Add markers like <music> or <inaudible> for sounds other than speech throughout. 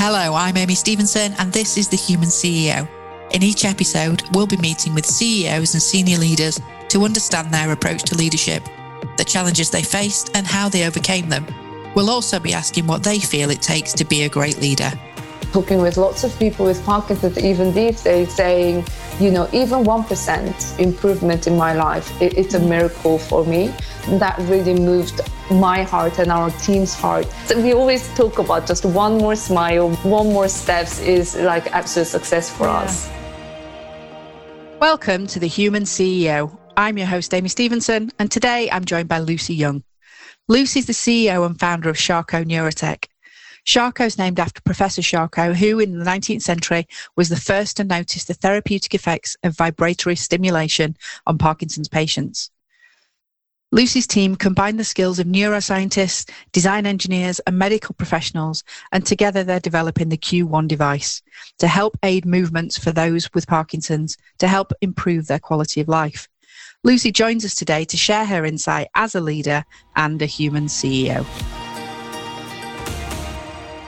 Hello, I'm Amy Stevenson, and this is The Human CEO. In each episode, we'll be meeting with CEOs and senior leaders to understand their approach to leadership, the challenges they faced, and how they overcame them. We'll also be asking what they feel it takes to be a great leader. Talking with lots of people with Parkinson's, even these days, saying, you know, even 1% improvement in my life, it's a miracle for me. That really moved my heart and our team's heart. So we always talk about just one more smile, one more steps is like absolute success for yeah. us. Welcome to the Human CEO. I'm your host, Amy Stevenson, and today I'm joined by Lucy Jung. Lucy's the CEO and founder of Charco Neurotech. Charco is named after Professor Charcot, who in the 19th century was the first to notice the therapeutic effects of vibratory stimulation on Parkinson's patients. Lucy's team combined the skills of neuroscientists, design engineers, and medical professionals, and together they're developing the CUE1 device to help aid movements for those with Parkinson's to help improve their quality of life. Lucy joins us today to share her insight as a leader and a human CEO.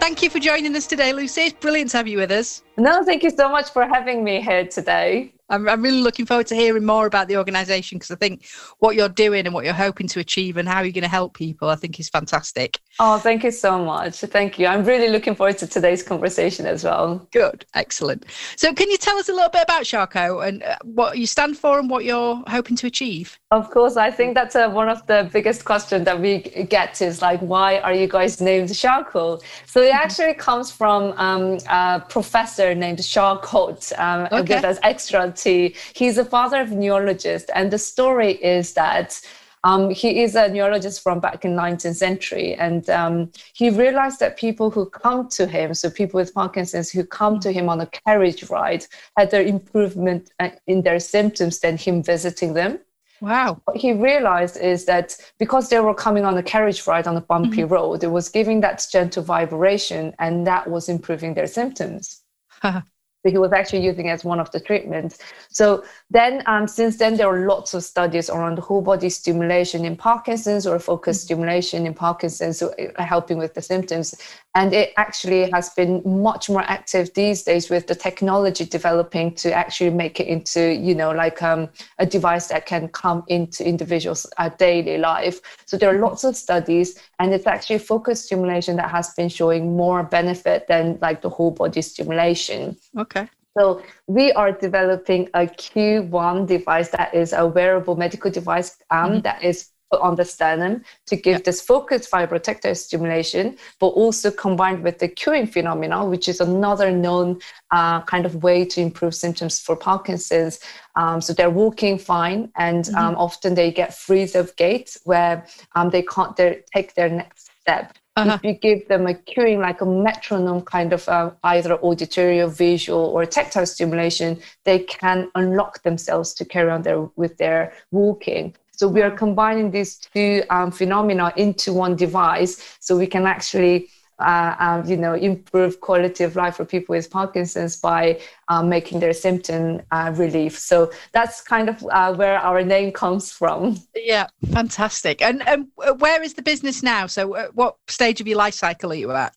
Thank you for joining us today, Lucy. It's brilliant to have you with us. No, thank you so much for having me here today. I'm, I'm really looking forward to hearing more about the organisation because I think what you're doing and what you're hoping to achieve and how you're going to help people, I think is fantastic. Oh, thank you so much. Thank you. I'm really looking forward to today's conversation as well. Good, excellent. So, can you tell us a little bit about Charco and uh, what you stand for and what you're hoping to achieve? Of course, I think that's uh, one of the biggest questions that we get is like, why are you guys named Charco? So, it mm-hmm. actually comes from um, a professor named Charcot um, okay. us extra T. He's a father of neurologist, and the story is that um, he is a neurologist from back in 19th century, and um, he realized that people who come to him, so people with Parkinson's who come to him on a carriage ride, had their improvement uh, in their symptoms than him visiting them. Wow. What he realized is that because they were coming on a carriage ride on a bumpy mm-hmm. road, it was giving that gentle vibration and that was improving their symptoms. <laughs> So he was actually using as one of the treatments. So then, um, since then, there are lots of studies around whole body stimulation in Parkinson's or focused mm-hmm. stimulation in Parkinson's, so uh, helping with the symptoms. And it actually has been much more active these days with the technology developing to actually make it into, you know, like um, a device that can come into individuals' uh, daily life. So there are lots of studies, and it's actually focused stimulation that has been showing more benefit than like the whole body stimulation. Okay. So we are developing a CUE1 device that is a wearable medical device um, mm-hmm. that is on the sternum to give this focused vibrotactile stimulation, but also combined with the cueing phenomenon, which is another known uh, kind of way to improve symptoms for Parkinson's. Um, so they're walking fine, and mm-hmm. um, often they get freeze of gait where um, they can't take their next step. Uh-huh. If you give them a cueing like a metronome kind of uh, either auditory or visual or tactile stimulation, they can unlock themselves to carry on their, with their walking. So we are combining these two um, phenomena into one device, so we can actually. Uh, um, you know, improve quality of life for people with Parkinson's by um, making their symptom uh, relief. So that's kind of uh, where our name comes from. Yeah, fantastic. And um, where is the business now? So, uh, what stage of your life cycle are you at?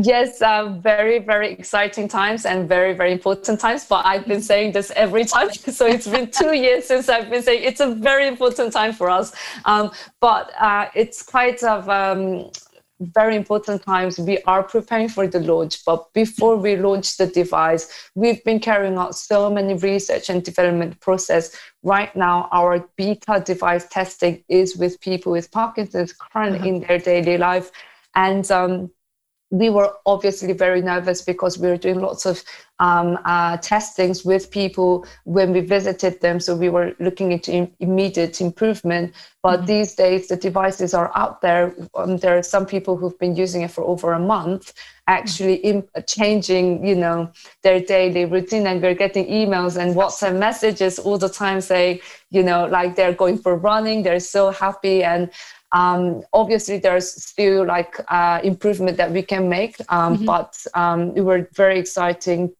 Yes, uh, very, very exciting times and very, very important times. But I've been saying this every time. <laughs> So it's been two years since I've been saying it's a very important time for us. Um, but uh, it's quite of um, very important times. We are preparing for the launch. But before we launch the device, we've been carrying out so many research and development process. Right now, our beta device testing is with people with Parkinson's currently uh-huh. in their daily life. And um, we were obviously very nervous because we were doing lots of um, uh, testings with people when we visited them. So we were looking into Im- immediate improvement. But mm-hmm. these days, the devices are out there. Um, there are some people who've been using it for over a month, actually mm-hmm. imp- changing, you know, their daily routine. And we're getting emails and WhatsApp messages all the time saying, you know, like they're going for running. They're so happy and um, obviously, there's still like uh, improvement that we can make, um, mm-hmm. but um, we were very exciting,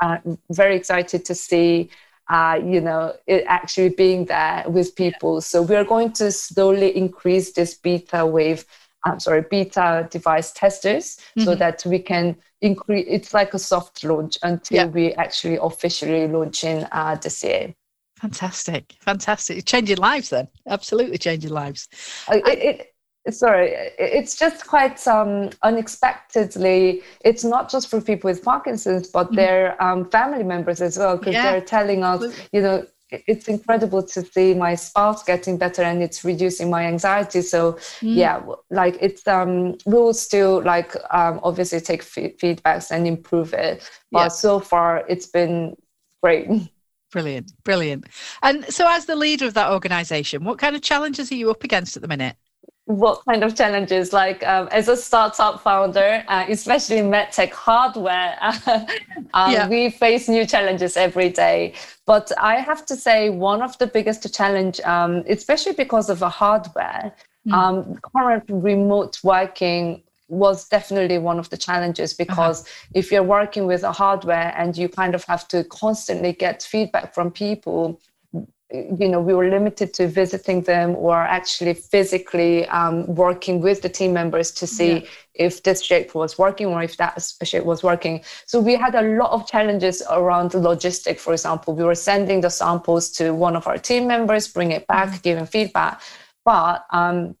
uh, very excited to see, uh, you know, it actually being there with people. So we are going to slowly increase this beta wave I'm sorry, beta device testers mm-hmm. so that we can increase. It's like a soft launch until yeah. we actually officially launch in uh, this year. Fantastic, fantastic! Changing lives, then absolutely changing lives. It, it, sorry, it's just quite um, unexpectedly. It's not just for people with Parkinson's, but mm-hmm. their um, family members as well, because yeah. they're telling us, you know, it's incredible to see my spouse getting better and it's reducing my anxiety so mm. yeah like it's um we will still like um obviously take f- feedbacks and improve it but yeah. so far it's been great <laughs> brilliant brilliant and so as the leader of that organization what kind of challenges are you up against at the minute what kind of challenges like um, as a startup founder uh, especially in medtech hardware um, <laughs> yeah. we face new challenges every day but i have to say one of the biggest challenge um, especially because of the hardware mm. current remote working was definitely one of the challenges uh-huh. because uh-huh. if you're working with a hardware and you kind of have to constantly get feedback from people you know we were limited to visiting them or actually physically um, working with the team members to see yeah. if this shape was working or if that shape was working so we had a lot of challenges around logistic for example we were sending the samples to one of our team members bring it back mm-hmm. giving feedback but um,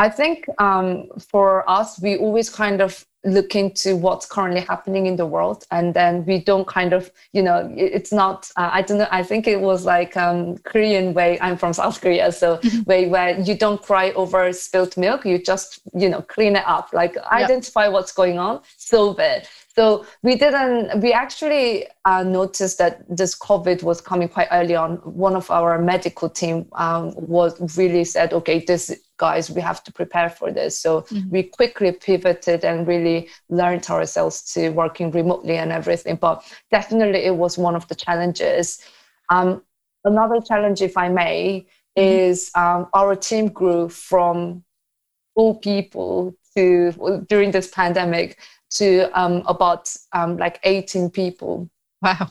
I think um, for us, we always kind of look into what's currently happening in the world, and then we don't kind of, you know, it's not. Uh, I don't know. I think it was like um, Korean way. I'm from South Korea, so <laughs> mm-hmm. way where you don't cry over spilled milk. You just, you know, clean it up. Like identify what's going on, solve it. So we didn't, we actually uh, noticed that this COVID was coming quite early on. One of our medical team um, was really said, okay, this guys, we have to prepare for this. So mm-hmm. we quickly pivoted and really learned ourselves to working remotely and everything. But definitely it was one of the challenges. Um, another challenge, if I may, mm-hmm. is um, our team grew from four people to during this pandemic to um, about um, like 18 people. Wow.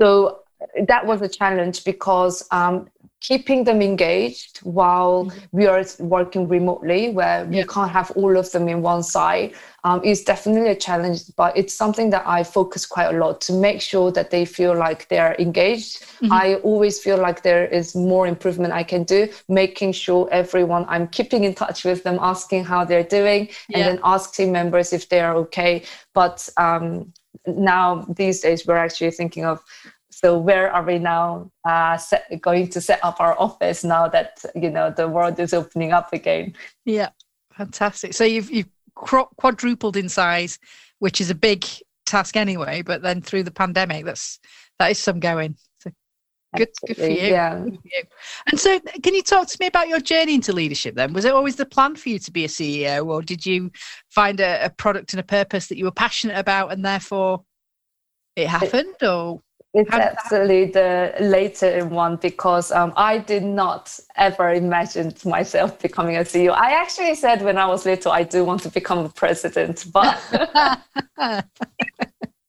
So that was a challenge because um, keeping them engaged while mm-hmm. we are working remotely where yeah. we can't have all of them in one site um, is definitely a challenge but it's something that i focus quite a lot to make sure that they feel like they're engaged mm-hmm. i always feel like there is more improvement i can do making sure everyone i'm keeping in touch with them asking how they're doing and then asking members if they are okay but um, now these days we're actually thinking of so where are we now uh, set, going to set up our office now that you know the world is opening up again? Yeah, fantastic. So you've you've quadrupled in size, which is a big task anyway. But then through the pandemic, that's that is some going. So good, good for you. Yeah. For you. And so, can you talk to me about your journey into leadership? Then was it always the plan for you to be a CEO, or did you find a, a product and a purpose that you were passionate about, and therefore it happened, or it's absolutely the later one because um, I did not ever imagine myself becoming a CEO. I actually said when I was little, I do want to become a president, but <laughs>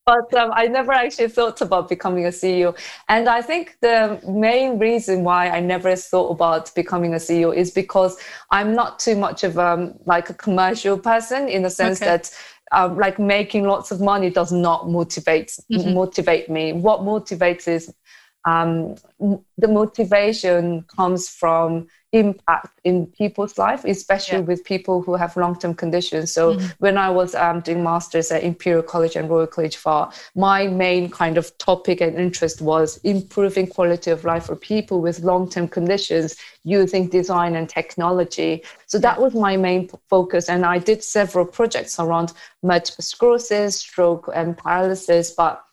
but um, I never actually thought about becoming a CEO. And I think the main reason why I never thought about becoming a CEO is because I'm not too much of um, like a commercial person in the sense okay. that um, like making lots of money does not motivate mm-hmm. motivate me. What motivates is um, the motivation comes from impact in people's life, especially yeah. with people who have long-term conditions. So mm-hmm. when I was um, doing masters at Imperial College and Royal College of Art, my main kind of topic and interest was improving quality of life for people with long-term conditions using design and technology. So that was my main focus, and I did several projects around multiple sclerosis, stroke, and paralysis. But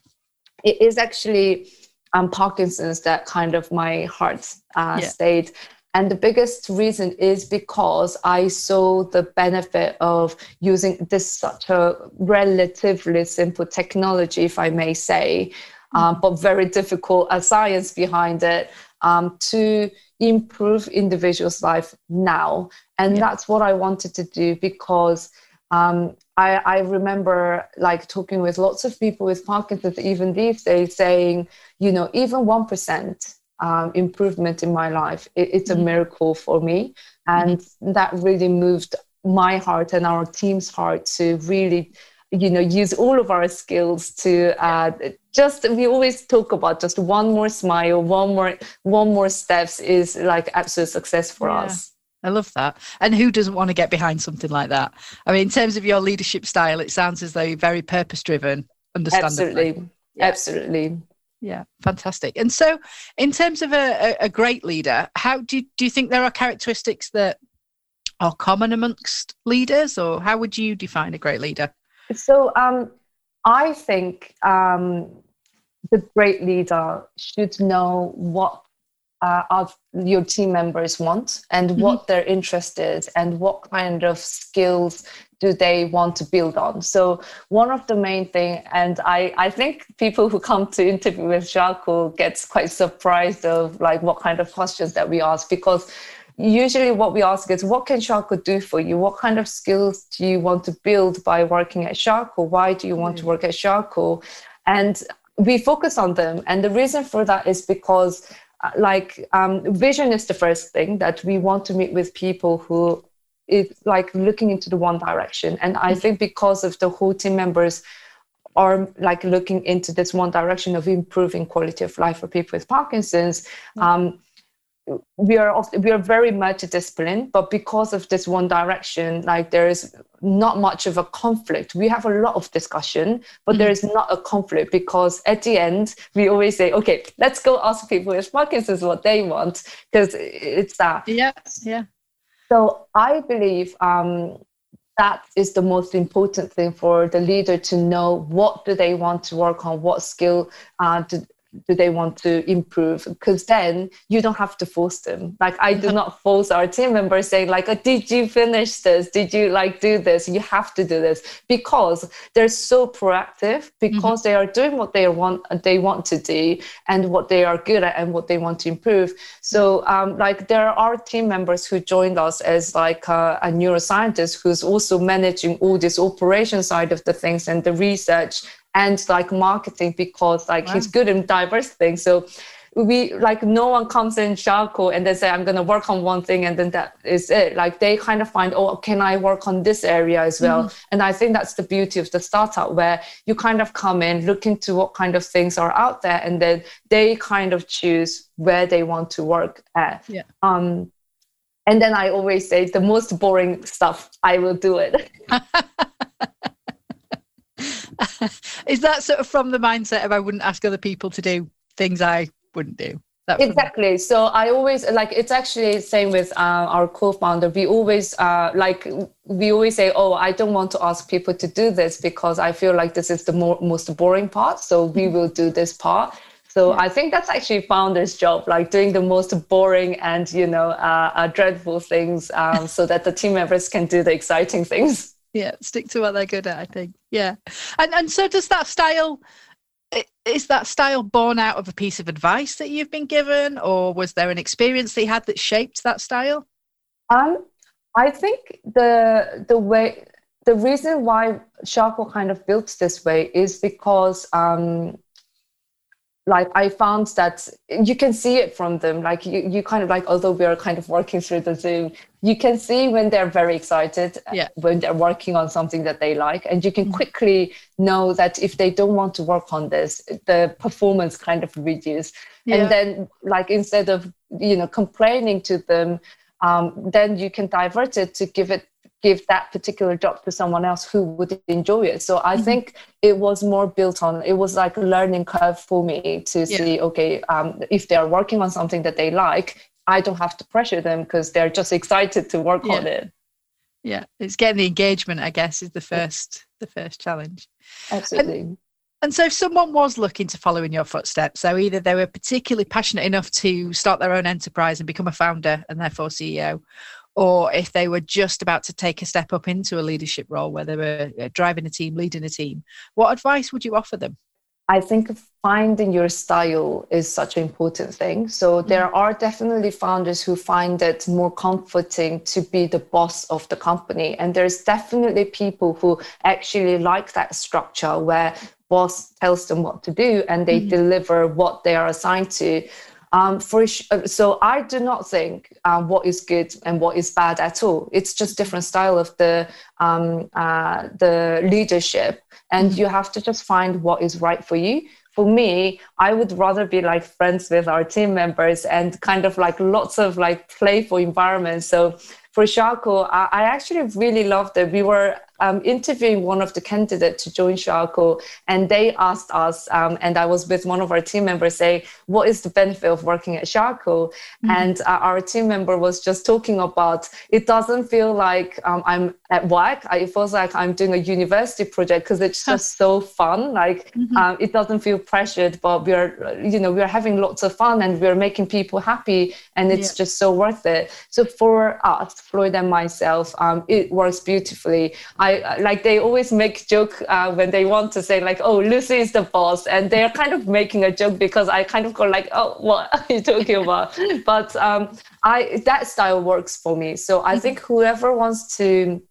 it is actually um, Parkinson's that kind of my heart uh, yeah. stayed and the biggest reason is because I saw the benefit of using this such a relatively simple technology, if I may say, um, but very difficult a science behind it um, to improve individuals' life now. And yeah. that's what I wanted to do because um, I, I, remember like talking with lots of people with Parkinson's, even these days, saying, you know, even 1% um, improvement in my life. It, it's a mm-hmm. miracle for me. And mm-hmm. that really moved my heart and our team's heart to really you know use all of our skills to uh, just we always talk about just one more smile one more one more steps is like absolute success for yeah. us I love that. And who doesn't want to get behind something like that? I mean, in terms of your leadership style, it sounds as though you're very purpose driven, understandably. Absolutely. Yeah. Absolutely. Yeah, fantastic. And so, in terms of a, a, great leader, how do you, do you think there are characteristics that are common amongst leaders, or how would you define a great leader? So, um, I think um, the great leader should know what uh, of your team members want and mm-hmm. what they're interested and what kind of skills do they want to build on so one of the main thing and i i think people who come to interview with Charco gets quite surprised of like what kind of questions that we ask because usually what we ask is what can Charco do for you what kind of skills do you want to build by working at Charco why do you want mm. to work at Charco and we focus on them and the reason for that is because like um, vision is the first thing that we want to meet with people who is like looking into the one direction and i mm-hmm. think because of the whole team members are like looking into this one direction of improving quality of life for people with parkinson's mm-hmm. um, we are we are very multidisciplined, but because of this one direction, like there is not much of a conflict. We have a lot of discussion, but mm-hmm. there is not a conflict because at the end we always say, okay, let's go ask people with is what they want because it's that. Yeah, yeah. So I believe um, that is the most important thing for the leader to know what do they want to work on, what skill uh, do, do they want to improve? Because then you don't have to force them. Like i do <laughs> not force our team members saying like oh, did you finish this? Did you like do this? You have to do this. Because they're so proactive because mm-hmm. they are doing what they want they want to do and what they are good at and what they want to improve. So um, like there are team members who joined us as like a, a neuroscientist who's also managing all this operation side of the things and the research and like marketing because like wow. he's good in diverse things. So we like no one comes in Charco and they say I'm gonna work on one thing and then that is it. Like they kind of find, oh, can I work on this area as well? Mm-hmm. And I think that's the beauty of the startup where you kind of come in, look into what kind of things are out there, and then they kind of choose where they want to work at. Yeah. Um, and then I always say the most boring stuff, I will do it. <laughs> <laughs> is that sort of from the mindset of I wouldn't ask other people to do things I wouldn't do? exactly so i always like it's actually same with uh, our co-founder we always uh, like we always say oh i don't want to ask people to do this because i feel like this is the more, most boring part so we mm-hmm. will do this part so yeah. i think that's actually founder's job like doing the most boring and you know uh, uh dreadful things um, so that the team members can do the exciting things yeah stick to what they're good at i think. Yeah. And and so does that style is that style born out of a piece of advice that you've been given or was there an experience you had that shaped that style? Um i think the the way the reason why Charco kind of built this way is because um like I found that you can see it from them. Like you, you kind of like, although we are kind of working through the Zoom, you can see when they're very excited, uh, yeah. when they're working on something that they like. And you can mm-hmm. quickly know that if they don't want to work on this, the performance kind of reduces. Yeah. And then like instead of, you know, complaining to them, um, then you can divert it to give it give that particular job to someone else who would enjoy it. So I mm-hmm. think it was more built on, it was like a learning curve for me to yeah. see, okay, um, if they're working on something that they like, I don't have to pressure them because they're just excited to work yeah. on it. Yeah, it's getting the engagement, I guess, is the first the first challenge. Absolutely. And, and so, if someone was looking to follow in your footsteps, so either they were particularly passionate enough to start their own enterprise and become a founder and therefore CEO, or if they were just about to take a step up into a leadership role where they were uh, driving a team, leading a team, what advice would you offer them? I think finding your style is such an important thing. So mm. there are definitely founders who find it more comforting to be the boss of the company. And there's definitely people who actually like that structure where boss tells them what to do and they mm. deliver what they are assigned to. Um, for uh, so I do not think um, what is good and what is bad at all. It's just different style of the um, uh, the leadership, and mm-hmm. you have to just find what is right for you for me, I would rather be like friends with our team members and kind of like lots of like playful environments. So for Charco, I, I actually really loved it. We were um, interviewing one of the candidates to join Charco, and they asked us, um, and I was with one of our team members, say, "What is the benefit of working at Charco?" Mm-hmm. And uh, our team member was just talking about it doesn't feel like um, I'm at work. it feels like I'm doing a university project because it's just so fun. Like mm-hmm. Um, it doesn't feel pressured, but we're you know we're having lots of fun and we're making people happy, and it's yeah. just so worth it. So for us, Floyd and myself, um, it works beautifully. I like they always make joke uh, when they want to say like, "Oh, Lucy is the boss," and they're kind of making a joke because I kind of go like, "Oh, what <laughs> are you talking about?" but um, I that style works for me. So I think whoever wants to,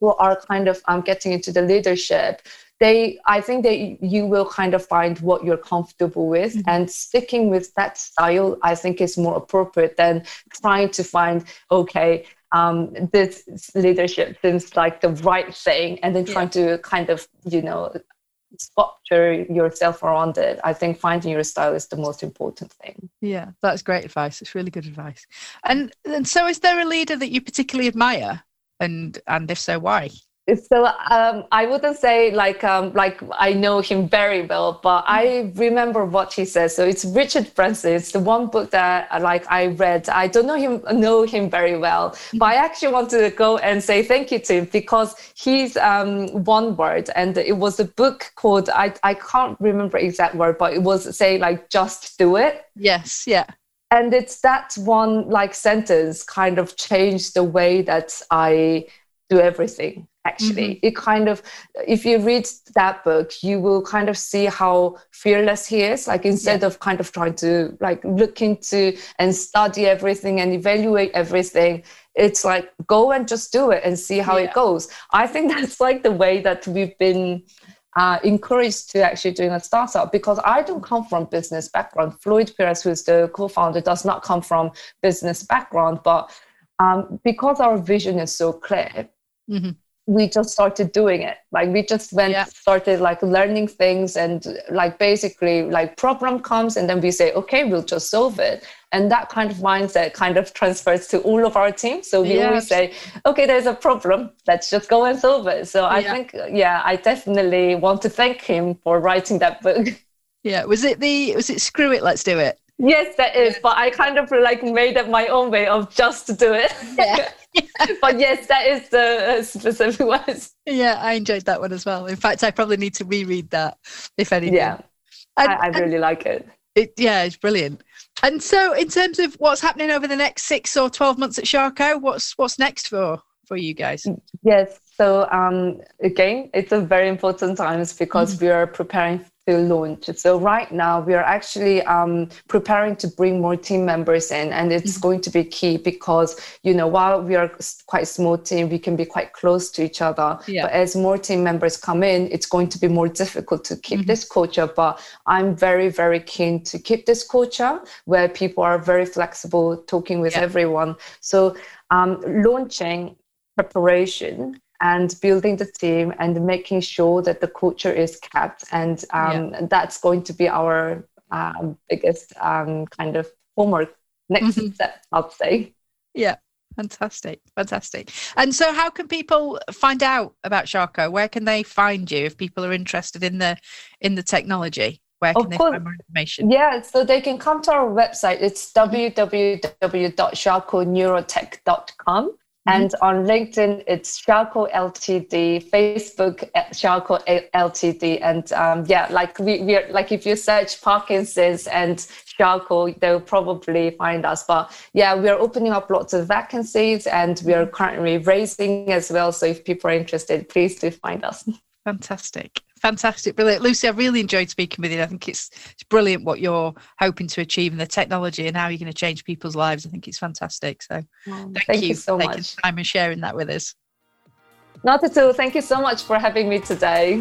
who are kind of um, getting into the leadership, they i think that you will kind of find what you're comfortable with mm-hmm. and sticking with that style i think is more appropriate than trying to find okay um, this leadership seems like the right thing, and then trying to kind of, you know, structure yourself around it. I think finding your style is the most important thing. Yeah, that's great advice. It's really good advice. And and so, is there a leader that you particularly admire, and and if so, why? so um, I wouldn't say like um, like I know him very well, but I remember what he says. So it's Richard Branson. It's the one book that uh, like I read. I don't know him know him very well, but I actually want to go and say thank you to him because he's um, one word, and it was a book called I I can't remember exact word, but it was say like just do it. Yes, yeah. And it's that one like sentence kind of changed the way that I do everything actually mm-hmm. it kind of if you read that book you will kind of see how fearless he is like instead yeah. of kind of trying to like look into and study everything and evaluate everything it's like go and just do it and see how yeah. it goes i think <laughs> that's like the way that we've been uh, encouraged to actually doing a startup because I don't come from business background. Floyd Perez, who's the co-founder, does not come from business background, but um, because our vision is so clear, mm-hmm we just started doing it like we just went yeah. started like learning things and like basically like problem comes and then we say okay we'll just solve it and that kind of mindset kind of transfers to all of our teams so we yeah. always say okay there's a problem let's just go and solve it so i yeah. think yeah i definitely want to thank him for writing that book <laughs> yeah was it the was it screw it let's do it Yes, that is. But I kind of like made up my own way of just to do it. Yeah. <laughs> <laughs> but yes, that is the specific <laughs> one. Yeah, I enjoyed that one as well. In fact, I probably need to reread that, if anything. Yeah, and, I, I, really like it. it. Yeah, it's brilliant. And so, in terms of what's happening over the next six or twelve months at Charco, what's what's next for for you guys? Yes. So um, again, it's a very important times because mm-hmm. we are preparing to launch. So right now we are actually um, preparing to bring more team members in, and it's mm-hmm. going to be key because you know while we are quite small team, we can be quite close to each other. Yeah. But as more team members come in, it's going to be more difficult to keep mm-hmm. this culture. But I'm very very keen to keep this culture where people are very flexible, talking with yeah. everyone. So um, launching preparation and building the team and making sure that the culture is kept. And um, yeah. that's going to be our um, biggest um, kind of homework next mm-hmm. step, I'd say. Yeah. Fantastic, fantastic. And so, how can people find out about Charco? Where can they find you if people are interested in the in the technology? Where can of they course. find more information? Yeah, so they can come to our website. It's. Mm-hmm. Mm-hmm. And on LinkedIn, it's Charco Ltd. Facebook, eh, Charco Ltd. And um, yeah, like we, we are, like if you search Parkinson's and Charco, they'll probably find us. But yeah, we are opening up lots of vacancies, and we are mm-hmm. currently raising as well. So if people are interested, please do find us. <laughs> Fantastic fantastic, brilliant, Lucy. I really enjoyed speaking with you. I think it's it's brilliant what you're hoping to achieve in the technology and how you're going to change people's lives. I think it's fantastic. So, mm, thank, thank, you, you so much. Time and sharing that with us. Not at all. Thank you so much for having me today.